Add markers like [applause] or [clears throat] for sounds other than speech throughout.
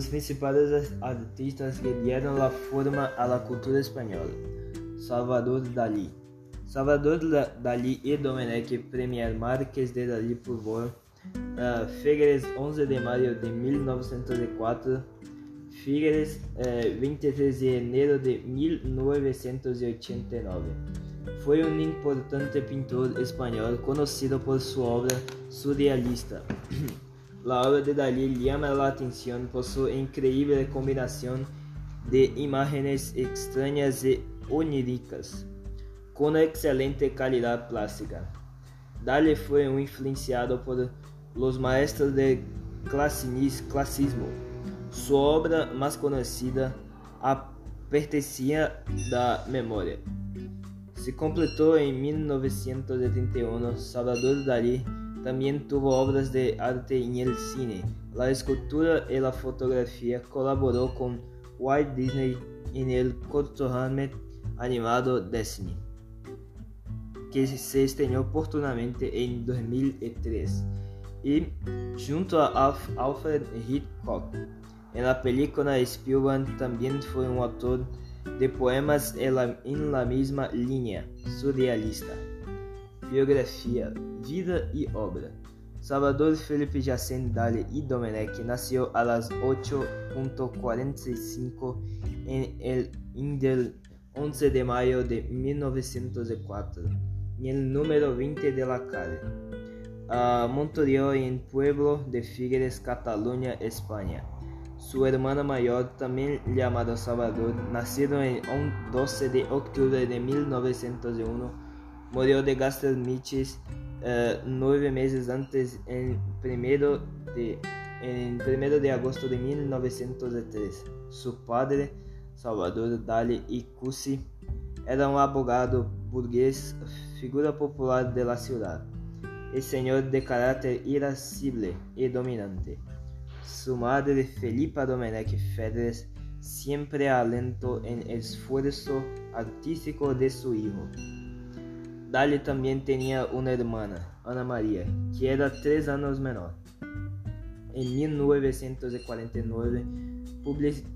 los principales artistas que dieron forma a cultura española. Salvador Dalí. Salvador Dalí e Domenech Premier Marques de Dalí por uh, Figueres 11 de maio de 1904 Figueres uh, 23 de janeiro de 1989 Foi um importante pintor espanhol conhecido por sua obra surrealista. [clears throat] La obra de Dalí llama la atención por su increíble combinación de imágenes extrañas y oníricas, con excelente calidad plástica. Dalí fue un influenciado por los maestros del clasicismo. Su obra más conocida pertencía da memoria. Se completó en 1971. Salvador Dalí También tuvo obras de arte en el cine, la escultura y la fotografía. Colaboró con Walt Disney en el cortometraje animado Destiny, que se estrenó oportunamente en 2003, y junto a Alfred Hitchcock. En la película Spielberg también fue un autor de poemas en la, en la misma línea surrealista. Biografia, vida e obra. Salvador Felipe Jacen Dali y Domenech nació a las 8.45 en el Indel 11 de mayo de 1904, en el número 20 de la calle. Uh, Montorió en Pueblo de Figueres, Cataluña, España. Su hermana mayor, también llamada Salvador, nacido el 12 de octubre de 1901, Murió de gastrite uh, nueve meses antes, em 1 de, em 1 de agosto de 1903. Su padre, Salvador Dali e Cussi, era um abogado burguês, figura popular de la ciudad, e senhor de caráter irascible e dominante. Su madre, Felipa Domenech Fedres, sempre alentó en el esfuerzo artístico de su hijo. Dali também tinha uma irmã, Ana Maria, que era três anos menor. Em 1949,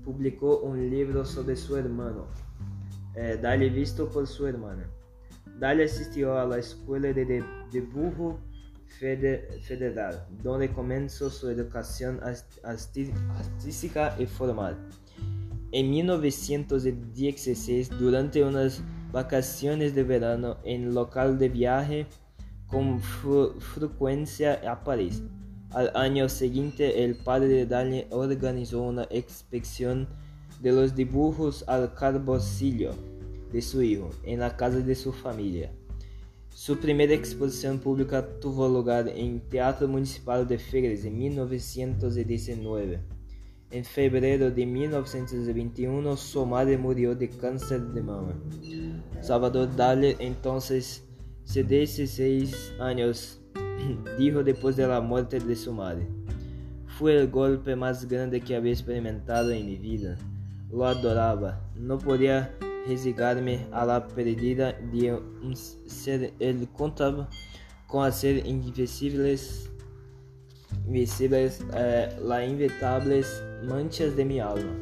publicou um livro sobre seu irmão, eh, Dali visto por sua irmã. Dali assistiu à Escola de Dibujo Federal, onde começou sua educação artística e formal. Em 1916, durante umas vacaciones de verano en local de viaje con frecuencia a París. Al año siguiente, el padre de Daniel organizó una inspección de los dibujos al carboncillo de su hijo en la casa de su familia. Su primera exposición pública tuvo lugar en Teatro Municipal de Figueres en 1919. Em fevereiro de 1921, sua madre morreu de câncer de mama. Salvador Dali, de 16 anos, [clears throat] dijo depois da morte de sua madre: Foi o golpe mais grande que havia experimentado em vida. Lo adorava. Não podia resignar-me a la pérdida de um ser. Ele contava com a ser invisíveis invisibles eh, inevitables manchas de mi alma.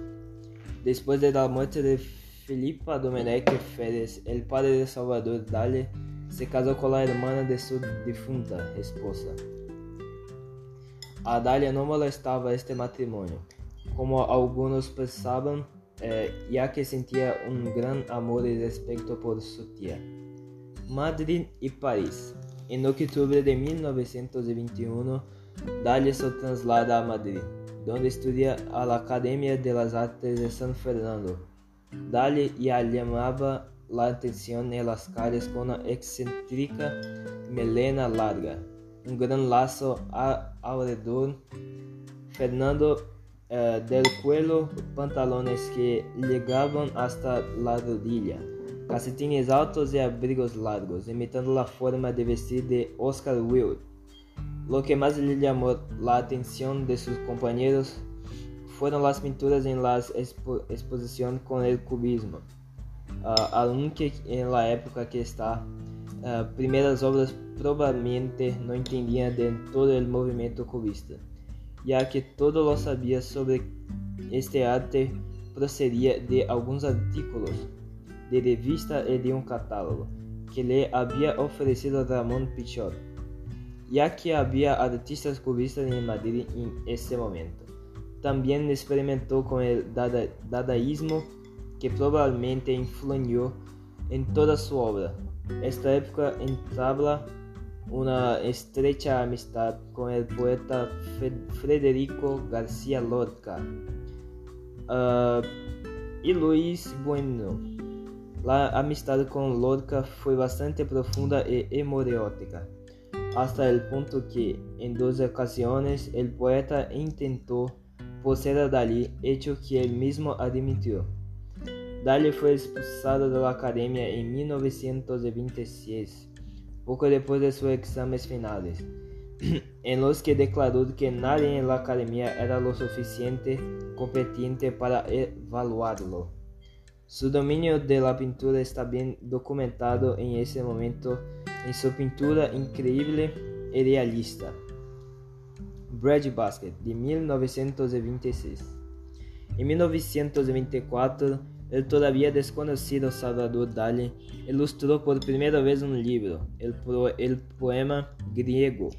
Después de la muerte de Filipa Domenech Férez, el padre de Salvador Dali se casó con la hermana de su difunta esposa. A Dália não molestava este matrimônio, como alguns pensavam, eh, já que sentia um grande amor e respeito por sua tia. Madrid e Paris. Em outubro de 1921, Dalia se traslada a Madrid, donde estudia a la Academia de las Artes de San Fernando. Dalia ya llamaba la atención en las calles con una excéntrica melena larga, un gran lazo alrededor, Fernando eh, del cuello, pantalones que llegaban hasta la rodilla, calcetines altos y abrigos largos, imitando la forma de vestir de Oscar Wilde. Lo que más le llamó la atención de sus compañeros fueron las pinturas en la expo exposición con el cubismo, uh, aunque en la época que está, uh, primeras obras probablemente no entendían de todo el movimiento cubista, ya que todo lo sabía sobre este arte procedia de alguns artículos de revista e de um catálogo que lhe havia oferecido Ramon Pichot, já que havia artistas cubistas em Madrid em esse momento. Também experimentou com o dada dadaísmo, que provavelmente influenciou em toda sua obra. Esta época entabla uma estreita amistad com o poeta Federico García Lorca uh, e Luis Bueno. A amistad com Lorca foi bastante profunda e hemoriótica, hasta el punto que, em duas ocasiões, o poeta intentou poseer a Dalí, hecho que ele mesmo admitiu. Dalí foi expulsado da academia em 1926 pouco depois de seus exames finais, em [clears throat] los que declarou que nadie en la academia era lo suficiente competente para evaluarlo. Su dominio de la pintura está bien documentado en ese momento en su pintura increíble y realista. Bread Basket, de 1926. En 1924, el todavía desconocido Salvador Dali ilustró por primera vez el, pro, el poema griego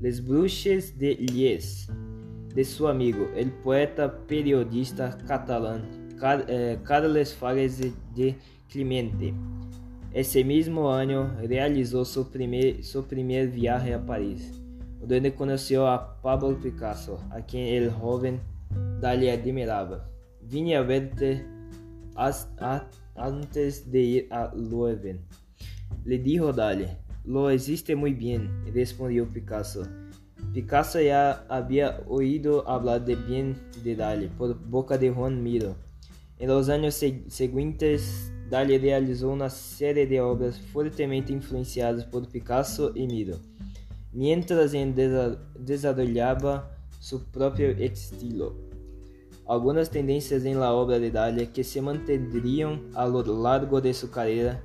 Les Bruches de Lies, de su amigo, el poeta periodista catalán Car, eh, Carles Fares de Clemente. Ese mismo año realizó su primer, su primer viaje a París, donde conoció a Pablo Picasso, a quien el joven Dali admiraba. Vine a verte antes de ir a Leuven. Le dijo Dali. Lo existe muy bien, respondió Picasso. Picasso ya había oído hablar de bien de Dali por boca de Juan Miro. En los años seguintes, Dali realizó una serie de obras fuertemente influenciadas por Picasso y Miro, mientras desarrollaba su propio estilo. algumas tendências em la obra de Dália que se mantendrían a lo largo de sua carreira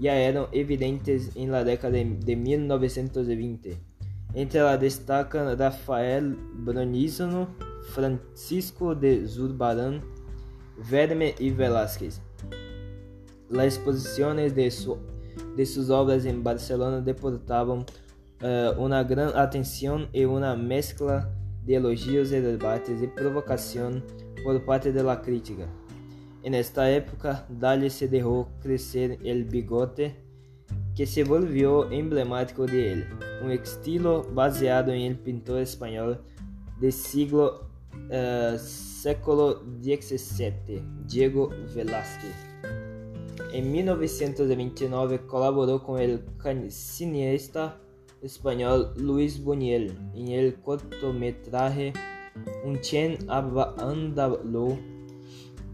já eram evidentes em la década de 1920. Entre elas destacam Rafael Bronizono, Francisco de Zurbarán, Verme e Velázquez. Las exposições de, su, de suas obras em Barcelona deportavam uh, uma grande atenção e uma mescla de elogios y debates y provocación por parte de la crítica. En esta época, Dali se dejó crecer el bigote que se volvió emblemático de él, un estilo baseado en el pintor español del siglo uh, século XVII, Diego Velázquez. En 1929 colaboró con el cineasta español Luis Buñuel en el cortometraje Un Chien Andalou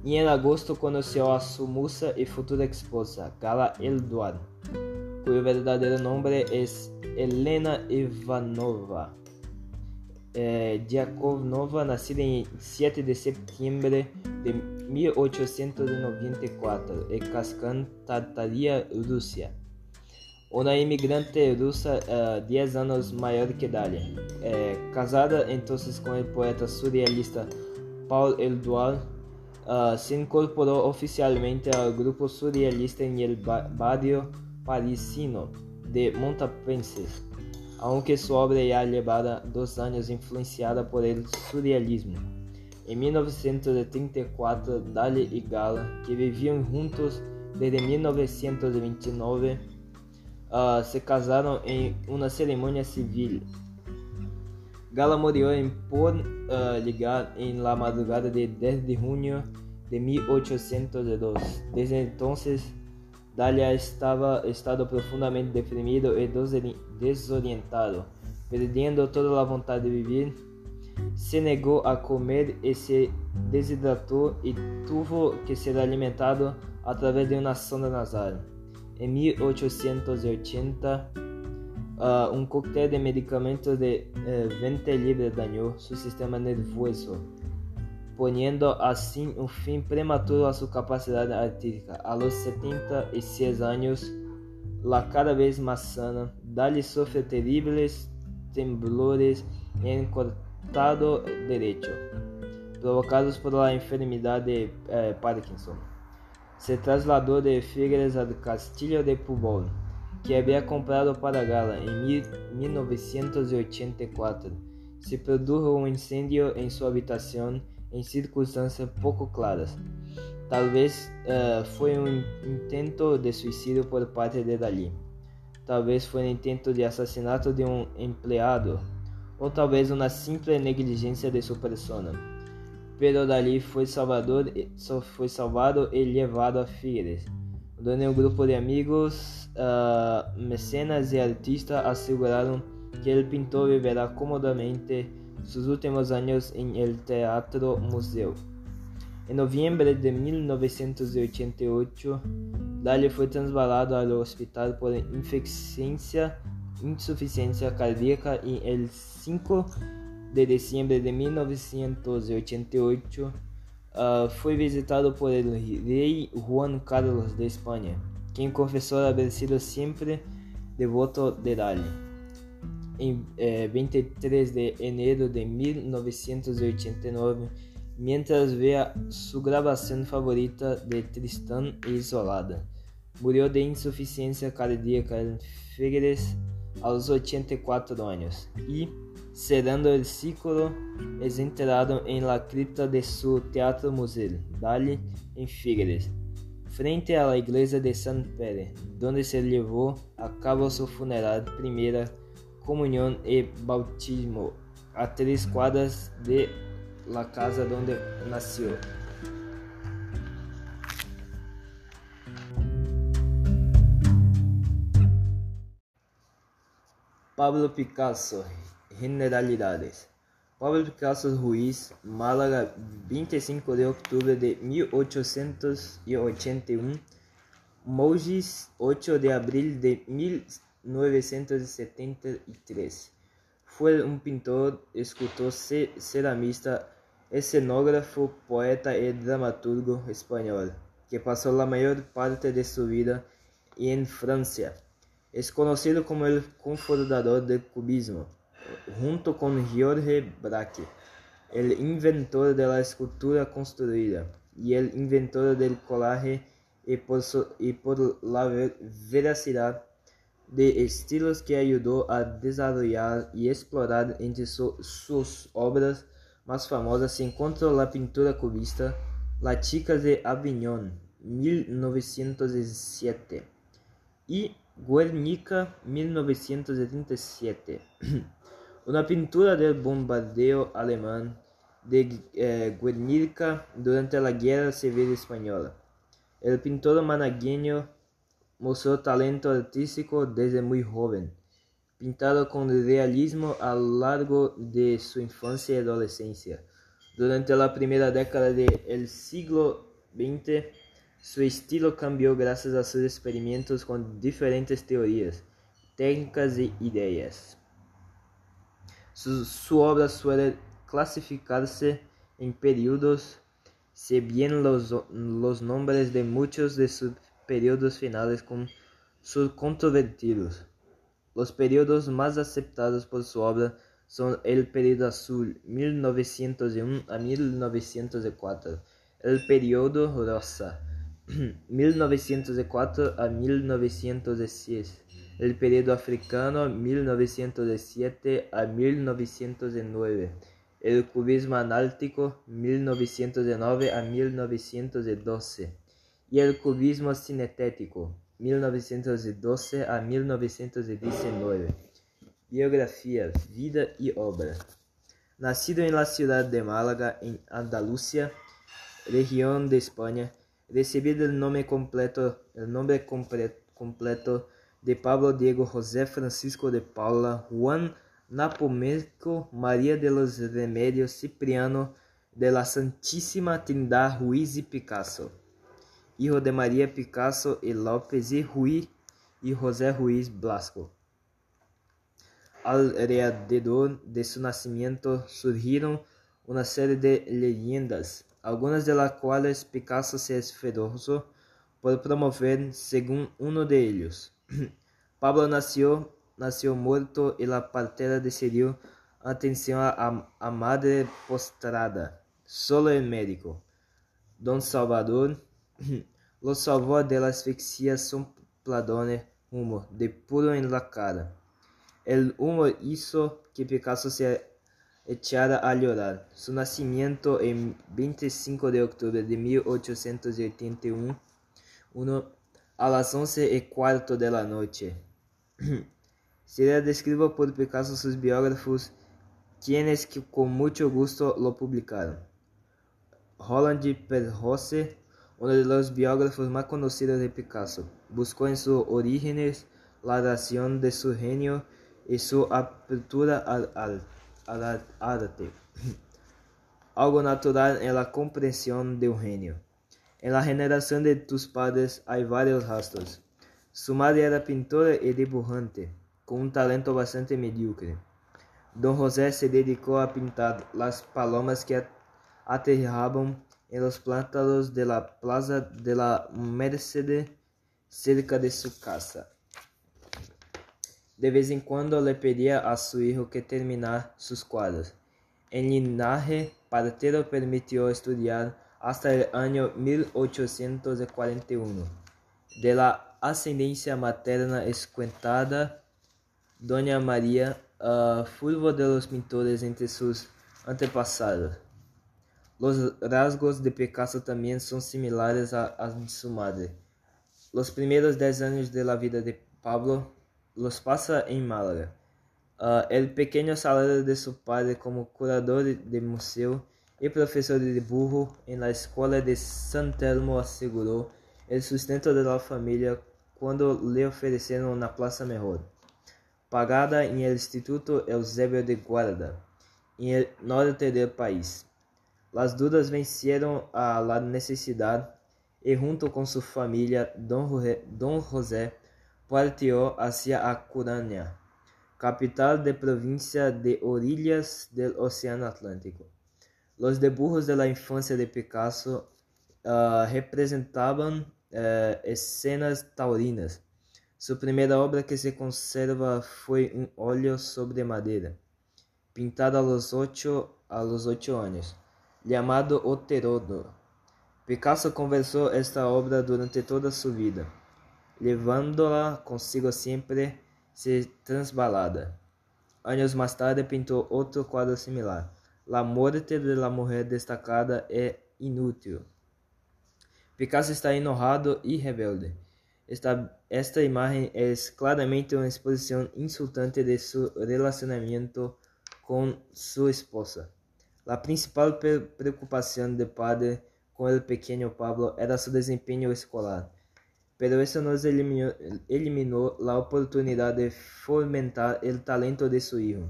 y en agosto conoció a su musa y futura esposa, Gala Elduar, cuyo verdadero nombre es Elena Ivanova. Eh, Diakovnova, nacida en 7 de septiembre de 1894 en Kaskan, Tartaria, Rusia. Uma imigrante russa 10 uh, anos maior que Dalia. É, casada então com o poeta surrealista Paul Eluard, uh, se incorporou oficialmente ao grupo surrealista em el barrio parisino de Montpensier, aunque sua obra já levara dos anos influenciada por el surrealismo. Em 1934, Dali e Gala, que viviam juntos desde 1929, uh, se casaram em uma cerimônia civil. Gala morreu em por uh, ligar em la madrugada de 10 de junho de 1802. Desde então, Dalia estava estado profundamente deprimido e desorientado, perdendo toda a vontade de viver. Se negou a comer e se desidratou e tuvo que ser alimentado através de uma sonda nasal. Em 1880, uh, um coquetel de medicamentos de uh, vente libre dañou seu sistema nervoso, poniendo assim um fim prematuro a sua capacidade artística. A los 76 anos, la cada vez mais sana, Dali sofre terríveis temblores em cortado derecho. provocados por la enfermedad de eh, Parkinson. Se trasladó de Figueres al Castillo de Púbol, que había comprado para Gala en 1984. Se produjo un incendio en su habitación en circunstancias poco claras. Tal vez uh, fue un intento de suicidio por parte de Dalí. Tal vez fue un intento de asesinato de un empleado. O tal vez una simple negligencia de su persona. Pero Dalí fue, salvador, fue salvado y llevado a Figueres, donde un grupo de amigos, uh, mecenas y artistas aseguraron que el pintor viverá cómodamente sus últimos años en el Teatro Museo. En noviembre de 1988, Dali fue trasladado al hospital por insuficiencia, insuficiencia cardíaca y el 5 de diciembre de 1988 uh, fue visitado por el rey Juan Carlos de España, quien confesó haber sido siempre devoto de Dali em eh, 23 de enero de 1989, mientras veía su grabación favorita de Tristán e Isolada. Murió de insuficiencia cardíaca en Figueres a los 84 años y, cerrando el ciclo, es enterrado en la cripta de su Teatro Museo, Dali, en Figueres, frente a la iglesia de San Pere, donde se llevó a cabo su funeral primera comunhão e bautismo a três quadras de la casa onde nasceu. Pablo Picasso, Generalidades. Pablo Picasso Ruiz, Málaga, 25 de outubro de 1881, Mougis, 8 de abril de 1881. 1973. Fue un pintor, escultor, ceramista, escenógrafo, poeta y dramaturgo español, que pasó la mayor parte de su vida en Francia. Es conocido como el confundador del cubismo, junto con George Braque, el inventor de la escultura construida y el inventor del collage y por, y por la veracidad de estilos que ayudó a desarrollar y explorar entre su, sus obras más famosas se encontró la pintura cubista La chica de Avignon, 1907, y Guernica, 1937, [clears throat] una pintura del bombardeo alemán de eh, Guernica durante la Guerra Civil Española. El pintor managueño mostró talento artístico desde muy joven, pintado con realismo a lo largo de su infancia y adolescencia. Durante la primera década del siglo XX, su estilo cambió gracias a sus experimentos con diferentes teorías, técnicas y ideas. Su, obra suele clasificarse en periodos, si bien los, los nombres de muchos de sus períodos finales con sus controvertidos. Los períodos más aceptados por su obra son el período azul 1901 a 1904, el período rosa [clears throat] 1904 a 1906, el período africano 1907 a 1909, el cubismo analítico 1909 a 1912 y el cubismo cinetético, 1912 a 1919. Biografía, vida y obra. Nacido en la ciudad de Málaga, en Andalucía, región de España, recibido el nombre completo, el nombre completo de Pablo Diego José Francisco de Paula Juan Napoménico María de los Remedios Cipriano de la Santísima Trindad Ruiz y Picasso hijo de María Picasso y López y Ruiz y José Ruiz Blasco. Alrededor de su nacimiento surgieron una serie de leyendas, algunas de las cuales Picasso se esforzó por promover según uno de ellos. [clears throat] Pablo nació, nació muerto y la partera decidió atención a, a madre postrada. Solo el médico, Don Salvador, [clears throat] lo salvó de la asfixia sopladone humo de puro en la cara. El humo hizo que Picasso se echara a llorar. Su nacimiento en 25 de octubre de 1881 a las once y cuarto de la noche. [clears throat] Sería descrito por Picasso sus biógrafos, quienes que con mucho gusto lo publicaron. Roland Perrose, uno de los biógrafos más conocidos de Picasso, buscó en sus orígenes la razón de su genio y su apertura al, al, algo natural en la comprensión de un genio. En la generación de tus padres hay varios rastros. Su madre era pintora y dibujante, con un talento bastante mediocre. Don José se dedicó a pintar las palomas que aterraban en los plantados de la Plaza de la Merced cerca de su casa. De vez en cuando le pedía a su hijo que terminara sus cuadros. En linaje partero permitió estudiar hasta el año 1841. De la ascendencia materna escuentada, Doña María uh, fue de los pintores entre sus antepasados. Los rasgos de Picasso también son similares a, a su madre. Los primeros diez años de la vida de Pablo los pasa en Málaga. Uh, el pequeño de su padre como curador de museo e professor de dibujo em la escola de San Telmo assegurou o sustento da família quando lhe ofereceram uma plaza melhor, pagada em el Instituto Eusebio de Guarda, em el norte del país. Las dudas vencieron a la necesidade e junto com sua família, Don, José, Don José partió hacia a Curanha, capital de província de orilhas del Océano Atlântico. Los dibujos de la infancia de Picasso uh, representaban uh, escenas taurinas. Su primera obra que se conserva fue un óleo sobre madera, pintado a los ocho, a los ocho años, llamado Oterodo. Picasso conversó esta obra durante toda su vida, llevándola consigo siempre se transbalada. Años más tarde pintó otro cuadro similar La muerte de la mujer destacada é inútil. Picasso está enojado e rebelde. Esta, esta imagen es claramente una exposición insultante de su relacionamiento con su esposa. La principal preocupación del padre con el pequeño Pablo era su desempeño escolar, pero eso no eliminó, eliminó la oportunidad de fomentar el talento de su hijo.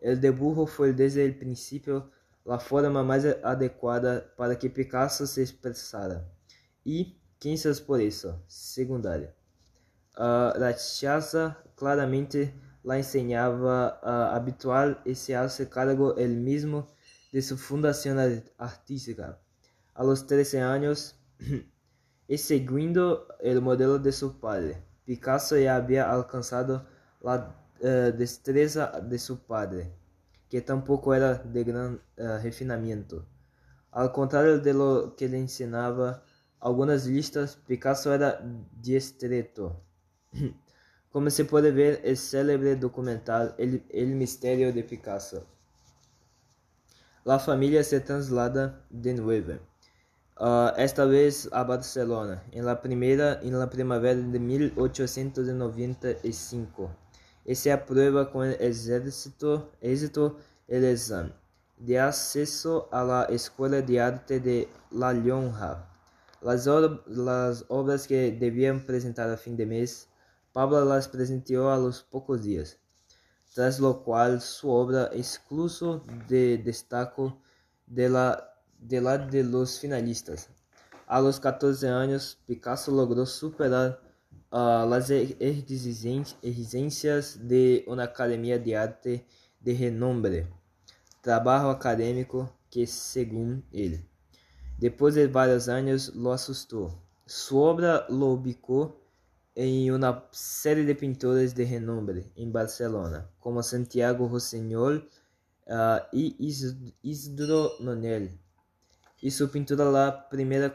El dibujo foi desde o princípio a forma mais adequada para que Picasso se expressara. E, quem sabe por isso, secundária. Uh, Ratchasa claramente la enseñaba a habitual e se hace cargo el mismo de su fundación artística. A los 13 años, [clears throat] y seguindo el modelo de su padre, Picasso ya había alcanzado la uh, destreza de su padre, que tampoco era de gran uh, refinamiento. Al contrario de lo que le enseñaba algunas listas, Picasso era diestreto. [clears throat] Como se puede ver el célebre documental El, el Misterio de Picasso. La familia se traslada de nuevo, uh, esta vez a Barcelona, en la primera en la primavera de 1895 e se aprueba con éxito, éxito el examen de acceso a la Escuela de Arte de La Llonja. Las, las obras que debían presentar a fin de mes, Pablo las presentó a los pocos días, tras lo cual su obra excluso de destaco de la, de la de los finalistas. A los 14 años, Picasso logró superar uh, las exigências de uma academia de arte de renombre, trabalho acadêmico que, segundo ele, depois de vários anos, lo assustou. Sua obra lo ubicou em uma série de pintores de renombre em Barcelona, como Santiago Rossignol uh, e Isidro Nonel. Y su pintura La Primera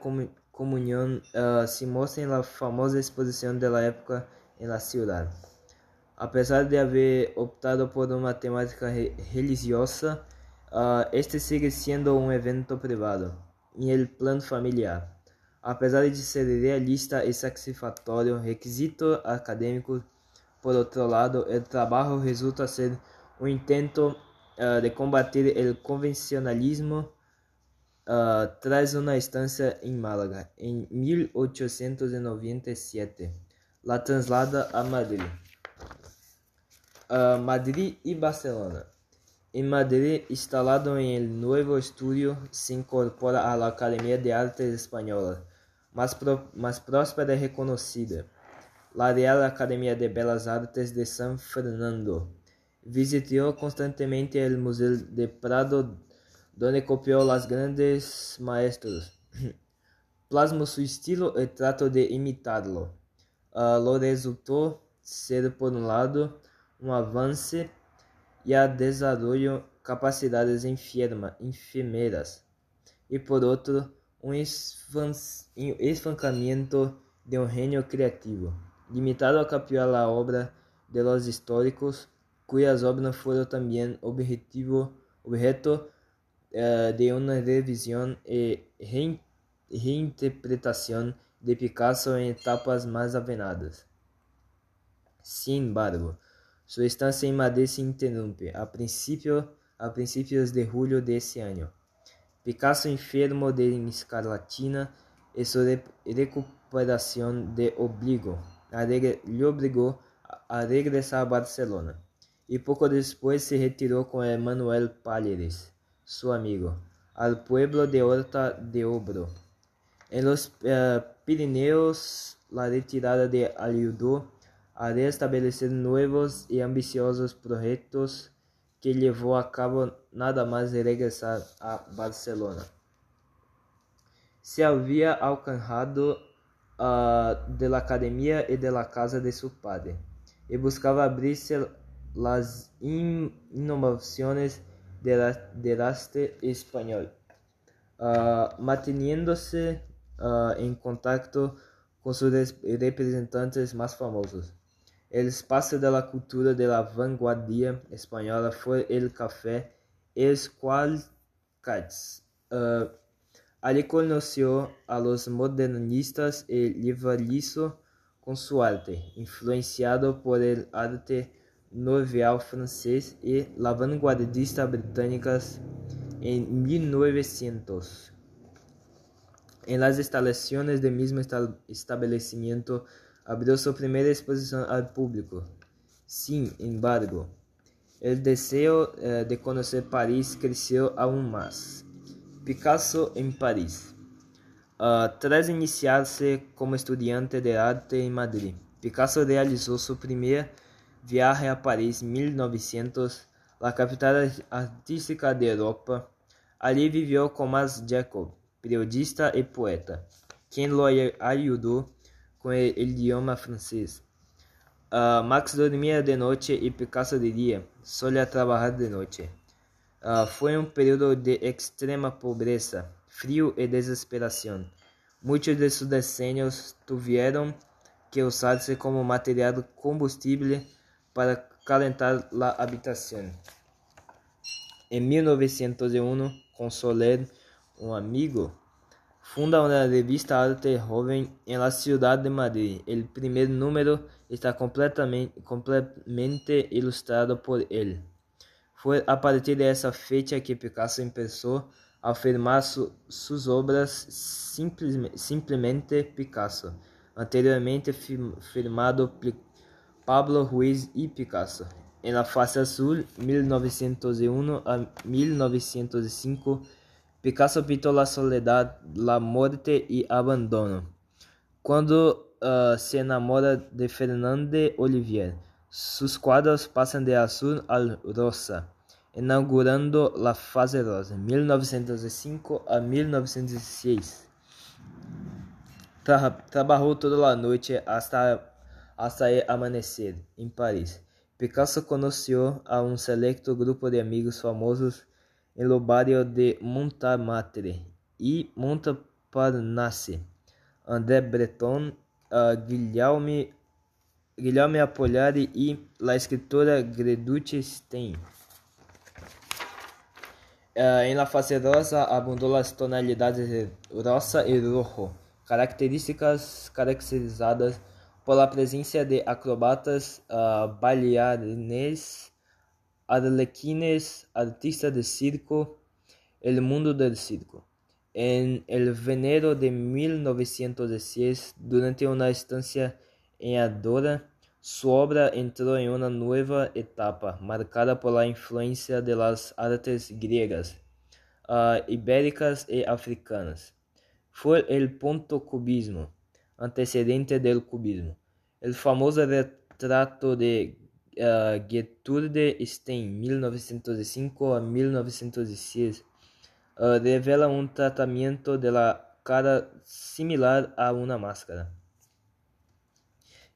Comunión uh, se muestra en la famosa exposición de la época en la ciudad. A pesar de haber optado por uma temática religiosa, uh, este sigue sendo um evento privado, em el plano familiar. Apesar de ser realista e satisfatório, requisito acadêmico, por outro lado, o trabalho resulta ser um intento uh, de combater o convencionalismo uh, tras uma estância em Málaga, em 1897. La traslada a Madrid. Uh, Madrid y Barcelona. En Madrid, instalado en el nuevo estudio, se incorpora a la Academia de Artes Española, más, pro, más próspera y reconocida, la Real Academia de Belas Artes de San Fernando. Visitó constantemente el Museo de Prado, donde copió los grandes maestros. [clears throat] Plasmó su estilo y trató de imitarlo. Uh, lo resultó ser, por un lado, um avanço e a desenvolvimento capacidades enferma, enfermeiras, e por outro, um esfancamento de um gênio criativo, limitado a capturar a obra de los históricos, cujas obras foram também objetivo, objeto uh, de uma revisão e reinterpretação de Picasso em etapas mais avenadas. Sin embargo, Su estancia en Madrid se interrumpe a, principio, a principios de julio de ese año. Picasso, enfermo de escarlatina, y su recuperación de obligo, le obligó a regresar a Barcelona, y poco después se retiró con Manuel Palleres, su amigo, al pueblo de Horta de Obro. En los uh, Pirineos, la retirada de ayudó a restabelecer novos e ambiciosos projetos que levou a cabo nada mais de regressar a Barcelona. Se havia alcançado uh, de la academia e de la casa de seu padre e buscava abrir-se las inovações del arte espanhol, uh, manteniendo-se uh, em contato com seus representantes mais famosos. El espacio de la cultura de la vanguardia española fue el café Esqualcats. Uh, allí conoció a los modernistas y llevalizo con su arte, influenciado por el arte nouveau francés y la vanguardista británica en 1900. En las instalaciones del mismo establecimiento abriu sua primeira exposição ao público. Sin embargo, o desejo eh, de conhecer Paris cresceu aún mais. Picasso em Paris. Uh, tras iniciar-se como estudante de arte em Madrid, Picasso realizou sua primeira viagem a Paris em 1900, a capital artística da Europa. Ali viveu com Max Jacob, periodista e poeta, quem o ajudou com o idioma francês. Uh, Max dormia de noite e Picasso de dia, solía trabalhar de noite. Uh, foi um período de extrema pobreza, frio e desesperação. Muitos de seus desenhos tiveram que usar-se como material combustível para calentar a habitação. Em 1901, com Soler, um amigo, Funda una revista Arte Joven en la ciudad de Madrid. El primer número está completamente, completamente ilustrado por él. Fue a partir de esa fecha que Picasso empezó a firmar su, sus obras simple, simplemente Picasso, anteriormente firmado Pablo Ruiz y Picasso. En la fase azul, 1901 a 1905, Picasso pintou La Soledad, La Morte e Abandono. Quando uh, se enamora de Fernande Olivier, seus quadros passam de azul al rosa, inaugurando la fase rosa, 1905 a 1906. Tra trabalhou toda a noite hasta, hasta el amanecer em Paris. Picasso conheceu a um selecto grupo de amigos famosos en barrio de Montmartre e Montparnasse, André Breton, uh, Guilherme, Guilherme Apollari e a escritora Gertrude Stein. Uh, em la fase rosa abundou las tonalidades rosa e rojo, características caracterizadas por la presencia de acrobatas, uh, bailarines, arlequines, artistas de circo, el mundo del circo. En el de 1910, durante una estancia en Adora, su obra entró en una nueva etapa, marcada por la influencia de las artes griegas, uh, ibéricas y africanas. Fue el punto cubismo, antecedente del cubismo. El famoso retrato de uh, Gertrude Stein, 1905 a 1906, uh, revela un tratamiento de la cara similar a una máscara.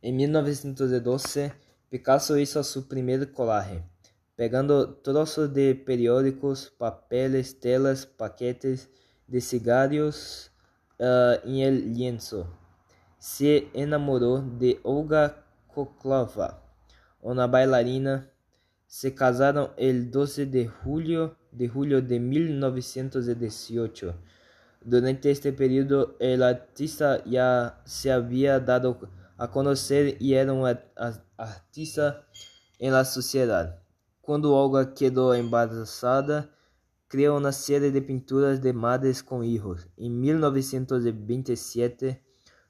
En 1912, Picasso hizo su primer collage, pegando trozos de periódicos, papeles, telas, paquetes de cigarros uh, en el lienzo. Se enamoró de Olga Koklova, una bailarina. Se casaron el 12 de julio de julio de 1918. Durante este periodo, el artista ya se había dado a conocer y era un artista en la sociedad. Cuando Olga quedó embarazada, creó una serie de pinturas de madres con hijos. En 1927,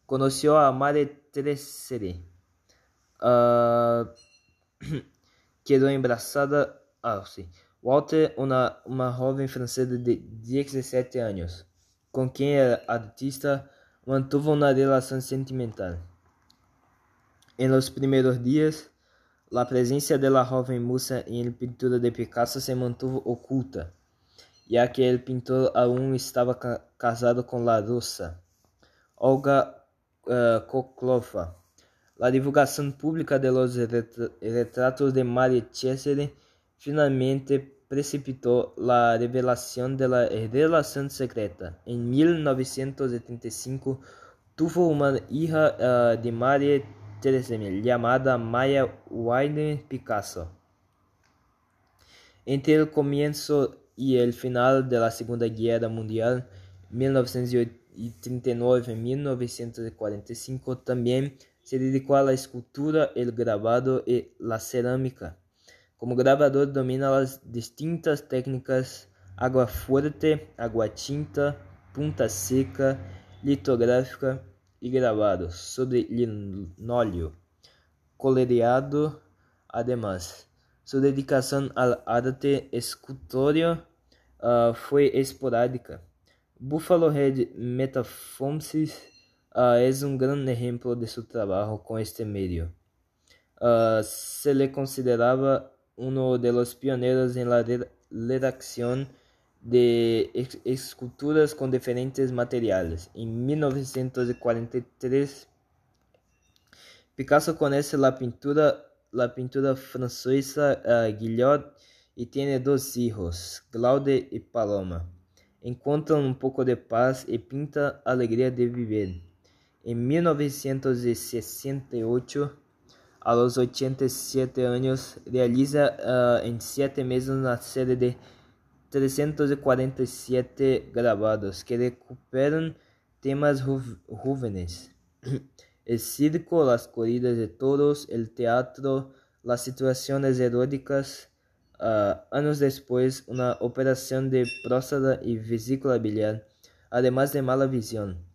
conoció a Marie Tresere. Uh, [clears throat] quedó embarazada. Ah. Walter, uma, uma jovem francesa de 17 anos, com quem era artista, mantuvo uma relação sentimental. En los primeros días, la presencia de la joven musa la pintura de Picasso se mantuvo oculta, ya que el pintor aún estaba ca casado con la rusa Olga uh, Koklova. La divulgación pública de los retratos de Maria Cesare finalmente precipitó la revelación de la relación secreta. En 1975 tuvo una hija uh, de Maria Tresemme, llamada Maya Wilder Picasso. Entre el comienzo y el final de la Segunda Guerra Mundial, 1939-1945, también se dedicó a la escultura, el grabado y la cerámica. Como grabador domina las distintas técnicas agua fuerte, agua tinta, punta seca, litográfica e grabado sobre linóleo coloreado. Además, su dedicación al arte escultórico uh, fue esporádica. Buffalo Red Metaphomsis uh, es un gran ejemplo de su trabajo con este medio. Uh, se le consideraba uno de los pioneros en la redacción de esculturas con diferentes materiales. En 1943, Picasso conoce la pintura, la pintura francesa uh, Guillot y tiene dos hijos, Claude y Paloma. Encuentran un poco de paz y pinta alegría de vivir. En 1968, a los 87 años, realiza uh, en siete meses una serie de 347 gravados que recuperam temas jóvenes. [clears throat] El circo, las corridas de toros, el teatro, las situaciones eróticas. Uh, anos después, una operación de próstata y vesícula biliar, además de mala visión.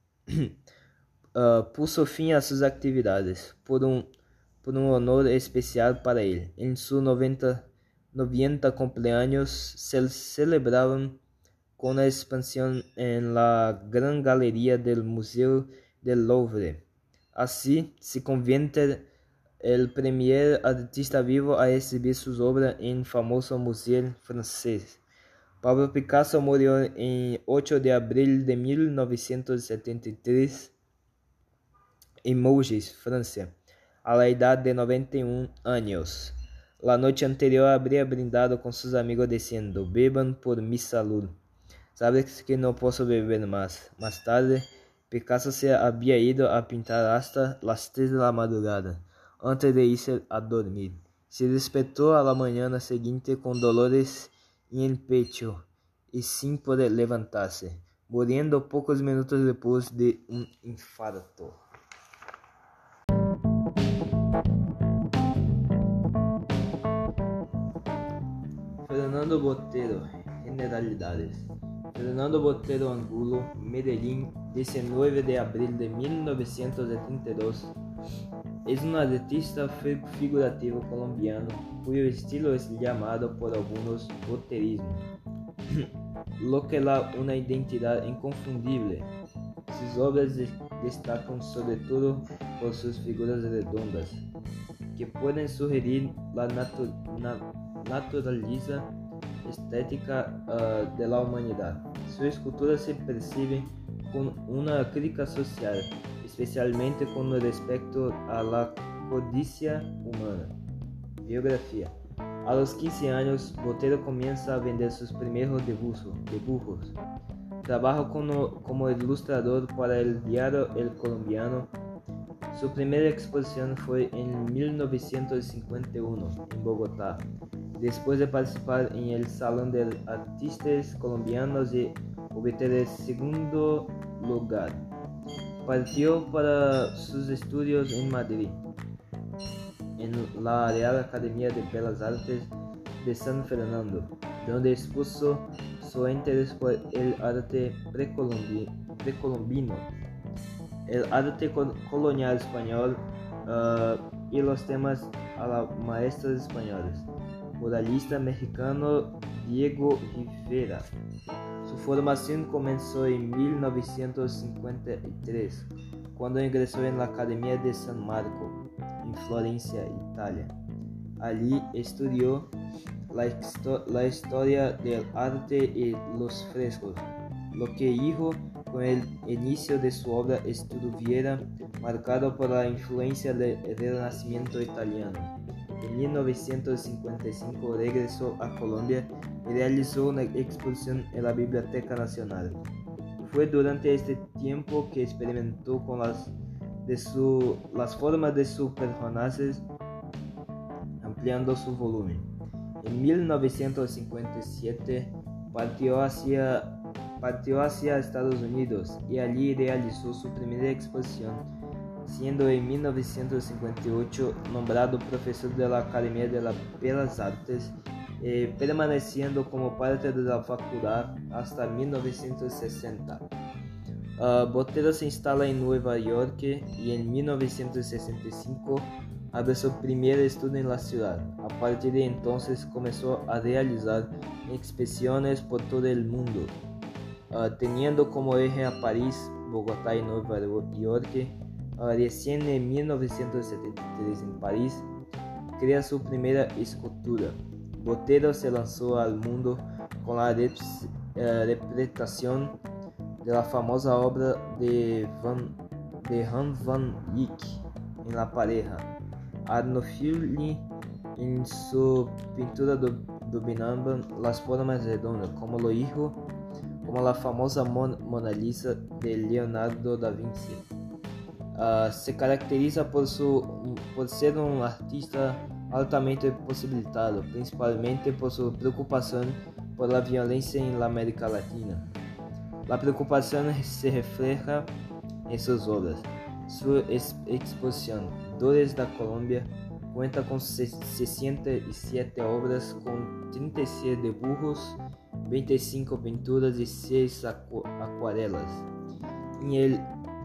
uh, [clears throat] puso fin a sus actividades por un, por un honor especial para él. En su 90 90 cumpleaños se celebraron con una expansión en la Gran Galería del Museo del Louvre. Así se convierte el primer artista vivo a exhibir sus obras en famoso museo francés. Pablo Picasso murió en 8 de abril de 1973 en Mougis, Francia, a la edad de 91 años. La noche anterior habría brindado con sus amigos diciendo, beban por mi salud. Sabes que no puedo beber más. Más tarde, Picasso se había ido a pintar hasta las tres de la madrugada, antes de irse a dormir. Se despertó a la mañana siguiente con dolores el pecho y sin poder levantarse, muriendo pocos minutos después de un infarto. Fernando Botero, Generalidades. Fernando Botero Angulo, Medellín, 19 de abril de 1932, es un artista figurativo colombiano cuyo estilo es llamado por algunos boterismo, [clears throat] lo que da una identidad inconfundible. Sus obras destacan sobre todo por sus figuras redondas, que pueden sugerir la naturaleza estética uh, de la humanidad. Su escultura se percibe con una crítica social, especialmente con respecto a la codicia humana. Biografía. A los 15 años, Botero comienza a vender sus primeros dibujos. Trabaja como, ilustrador para el diario El Colombiano. Su primera exposición fue en 1951 en Bogotá, después de participar en el Salón de Artistas Colombianos y obtener segundo lugar. Partió para sus estudios en Madrid, en la Real Academia de Bellas Artes de San Fernando, donde expuso su interés por el arte precolombino, el arte colonial español uh, y los temas a los maestros españoles. Muralista mexicano Diego Rivera. Su formación comenzó en 1953, cuando ingresó en la Academia de San Marco, en Florencia, Italia. Allí estudió la, historia del arte y los frescos, lo que hizo con el inicio de su obra estuviera marcado por la influencia del Renacimiento italiano. En 1955 regresó a Colombia y realizó una exposición en la Biblioteca Nacional. Fue durante este tiempo que experimentó con las, de su, las formas de sus personajes, ampliando su volumen. En 1957 partió hacia, partió hacia Estados Unidos y allí realizó su primera exposición siendo en 1958 nombrado profesor de la Academia de las Bellas Artes, eh, permaneciendo como parte de la facultad hasta 1960. Uh, Botero se instala en Nueva York y en 1965 abre su primer estudio en la ciudad. A partir de entonces comenzó a realizar expediciones por todo el mundo, uh, teniendo como eje a París, Bogotá y Nueva York Recién en 1973 en París, crea su primera escultura. Botero se lanzó al mundo con la eh, representación de la famosa obra de, Van, de Han van Eyck en la pareja. Arnolfini en su pintura dominaban las formas redondas, como lo hizo como la famosa Mona Lisa de Leonardo da Vinci. Uh, se caracteriza por, su, por ser um artista altamente possibilitado, principalmente por sua preocupação por la violência la América Latina. La preocupação se refleja em suas obras. Sua exposição Dores da Colômbia conta com 67 obras com 36 dibujos, 25 pinturas e 6 aquarelas. Em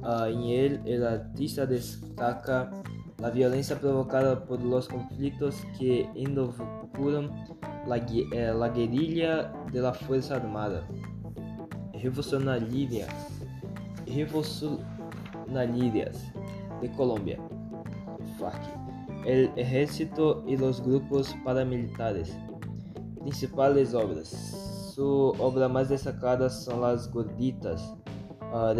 Uh, en él, el artista destaca la violencia provocada por los conflictos que involucran la, eh, la guerrilla de la Fuerza Armada. Revolucionarias, revolucionarias de Colombia, FARC, el ejército y los grupos paramilitares. Principales obras. Su obra más destacada son las gorditas, uh,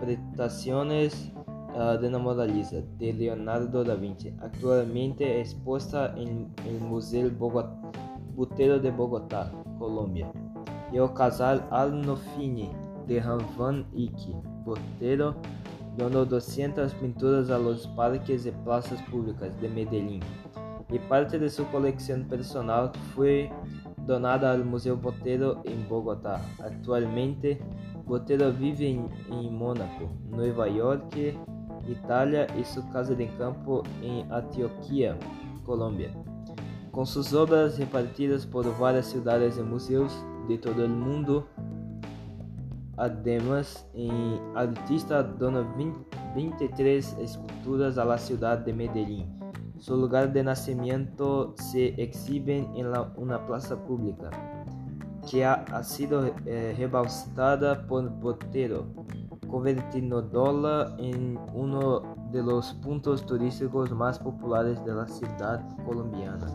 Interpretaciones uh, de la Mona Lisa de Leonardo da Vinci, actualmente expuesta en el Museo Bogotá, Butero de Bogotá, Colombia. y el Casal Arnolfini de van Eyck, Botero, donó 200 pinturas a los parques y plazas públicas de Medellín, y parte de su colección personal fue donada al Museo Botero en Bogotá. Actualmente, Botero vive en, en Mónaco, Nueva York, Italia y su casa de campo en Antioquia, Colombia. Con sus obras repartidas por varias ciudades y museos de todo el mundo, además, el artista dona 23 esculturas la ciudad de Medellín. Su lugar de nacimiento se exhibe en la, una plaza pública que ha, sido eh, por Botero, convertindo Dola em um dos pontos turísticos mais populares de la ciudad colombiana.